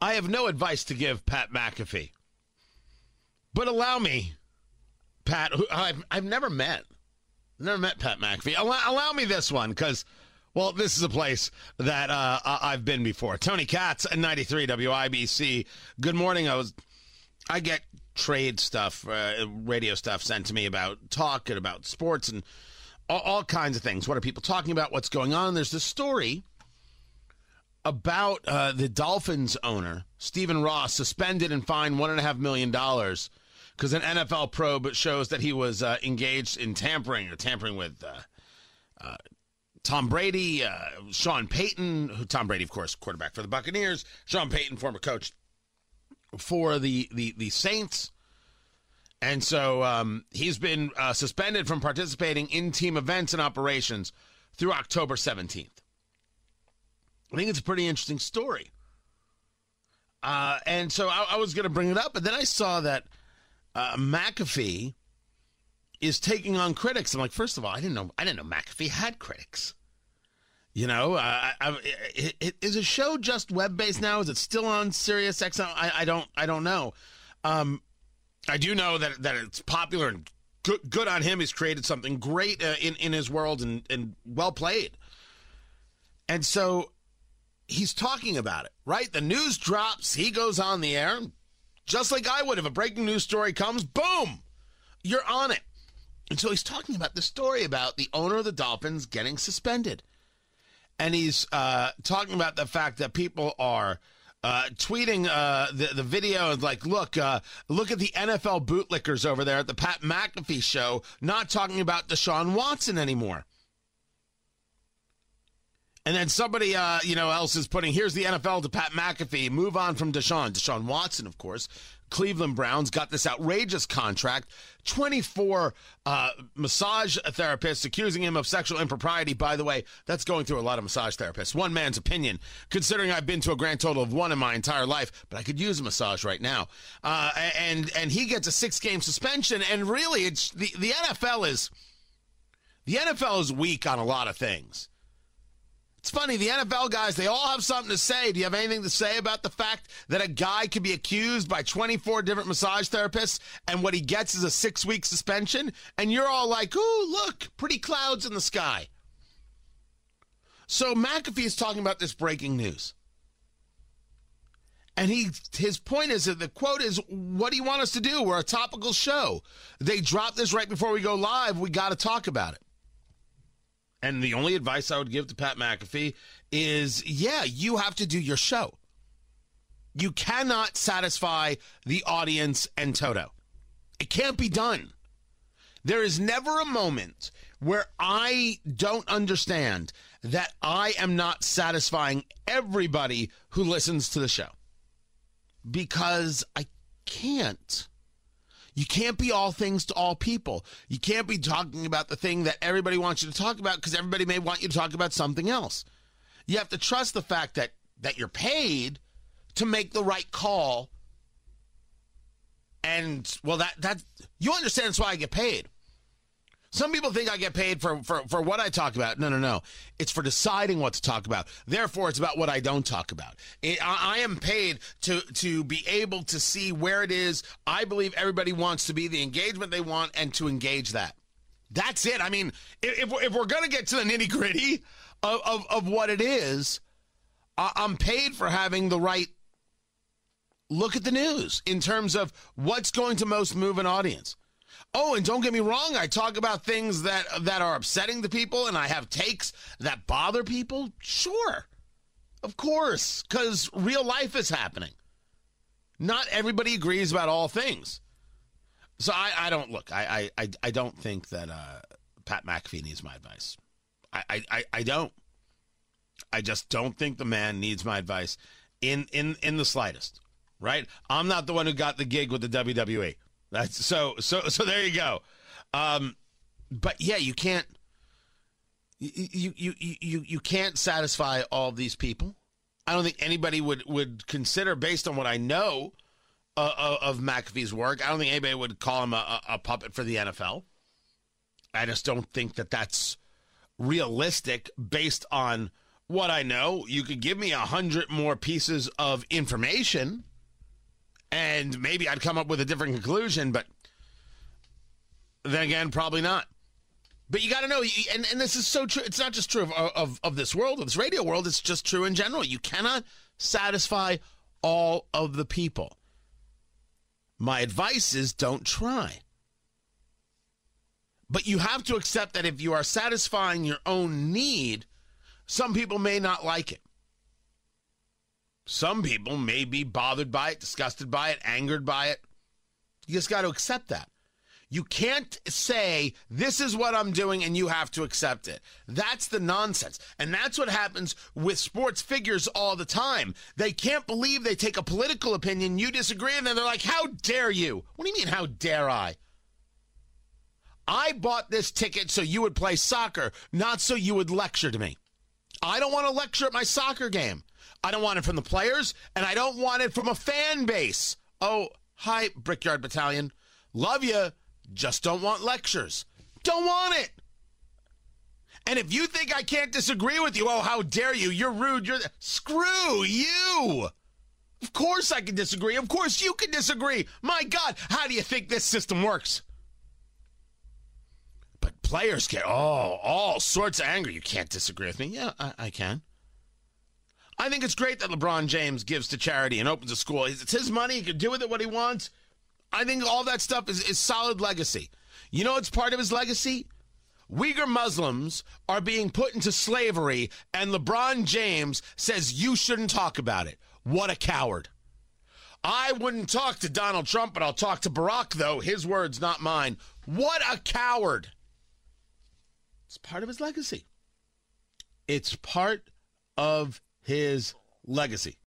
I have no advice to give Pat McAfee, but allow me, Pat, who I've, I've never met, never met Pat McAfee. Allow, allow me this one because, well, this is a place that uh, I've been before. Tony Katz, 93 WIBC. Good morning. I was, I get trade stuff, uh, radio stuff sent to me about talk and about sports and all, all kinds of things. What are people talking about? What's going on? There's this story about uh, the Dolphins owner, Stephen Ross, suspended and fined $1.5 million because an NFL probe shows that he was uh, engaged in tampering or tampering with uh, uh Tom Brady, uh, Sean Payton, who Tom Brady, of course, quarterback for the Buccaneers, Sean Payton, former coach for the, the, the Saints. And so um, he's been uh, suspended from participating in team events and operations through October 17th. I think it's a pretty interesting story. Uh, and so I, I was going to bring it up, but then I saw that uh, McAfee is taking on critics. I'm like, first of all, I didn't know I didn't know McAfee had critics. You know, uh, I, it, it, is a show just web based now? Is it still on Sirius XM? I, I don't I don't know. Um, I do know that that it's popular and good, good on him. He's created something great uh, in in his world and and well played. And so he's talking about it, right? The news drops, he goes on the air, just like I would if a breaking news story comes, boom, you're on it. And so he's talking about the story about the owner of the Dolphins getting suspended. And he's uh, talking about the fact that people are uh, tweeting uh, the the video is like, look, uh, look at the NFL bootlickers over there at the Pat McAfee show, not talking about Deshaun Watson anymore. And then somebody, uh, you know, else is putting, here's the NFL to Pat McAfee. Move on from Deshaun. Deshaun Watson, of course. Cleveland Browns got this outrageous contract. 24 uh, massage therapists accusing him of sexual impropriety. By the way, that's going through a lot of massage therapists. One man's opinion, considering I've been to a grand total of one in my entire life, but I could use a massage right now. Uh, and and he gets a six game suspension. And really, it's the, the NFL is the NFL is weak on a lot of things. It's funny, the NFL guys, they all have something to say. Do you have anything to say about the fact that a guy could be accused by 24 different massage therapists and what he gets is a six week suspension? And you're all like, ooh, look, pretty clouds in the sky. So McAfee is talking about this breaking news. And he his point is that the quote is, What do you want us to do? We're a topical show. They drop this right before we go live. We got to talk about it. And the only advice I would give to Pat McAfee is yeah, you have to do your show. You cannot satisfy the audience and Toto. It can't be done. There is never a moment where I don't understand that I am not satisfying everybody who listens to the show because I can't. You can't be all things to all people. You can't be talking about the thing that everybody wants you to talk about because everybody may want you to talk about something else. You have to trust the fact that that you're paid to make the right call. And well that that you understand that's why I get paid. Some people think I get paid for, for, for what I talk about. No, no, no. It's for deciding what to talk about. Therefore, it's about what I don't talk about. It, I, I, am paid to, to be able to see where it is I believe everybody wants to be, the engagement they want, and to engage that. That's it. I mean, if, if we're going to get to the nitty gritty of, of, of what it is, I'm paid for having the right look at the news in terms of what's going to most move an audience. Oh, and don't get me wrong, I talk about things that that are upsetting to people and I have takes that bother people. Sure. Of course, cuz real life is happening. Not everybody agrees about all things. So I, I don't look. I, I, I don't think that uh, Pat McAfee needs my advice. I, I, I don't. I just don't think the man needs my advice in in in the slightest. Right? I'm not the one who got the gig with the WWE. That's so so so. There you go. Um, but yeah, you can't. You, you you you can't satisfy all these people. I don't think anybody would would consider, based on what I know uh, uh of McAfee's work. I don't think anybody would call him a, a puppet for the NFL. I just don't think that that's realistic based on what I know. You could give me a hundred more pieces of information, and maybe I'd come up with a different conclusion. But then again, probably not. But you got to know, and, and this is so true. It's not just true of, of, of this world, of this radio world. It's just true in general. You cannot satisfy all of the people. My advice is don't try. But you have to accept that if you are satisfying your own need, some people may not like it. Some people may be bothered by it, disgusted by it, angered by it. You just got to accept that. You can't say, this is what I'm doing and you have to accept it. That's the nonsense. And that's what happens with sports figures all the time. They can't believe they take a political opinion, you disagree, and then they're like, how dare you? What do you mean, how dare I? I bought this ticket so you would play soccer, not so you would lecture to me. I don't want to lecture at my soccer game. I don't want it from the players, and I don't want it from a fan base. Oh, hi, Brickyard Battalion. Love you. Just don't want lectures. Don't want it. And if you think I can't disagree with you, oh, how dare you? You're rude. You're screw you. Of course I can disagree. Of course you can disagree. My God, how do you think this system works? But players get oh all sorts of angry. You can't disagree with me. Yeah, I, I can. I think it's great that LeBron James gives to charity and opens a school. It's his money. He can do with it what he wants. I think all that stuff is, is solid legacy. You know it's part of his legacy? Uyghur Muslims are being put into slavery, and LeBron James says you shouldn't talk about it. What a coward. I wouldn't talk to Donald Trump, but I'll talk to Barack, though. His words, not mine. What a coward. It's part of his legacy. It's part of his legacy.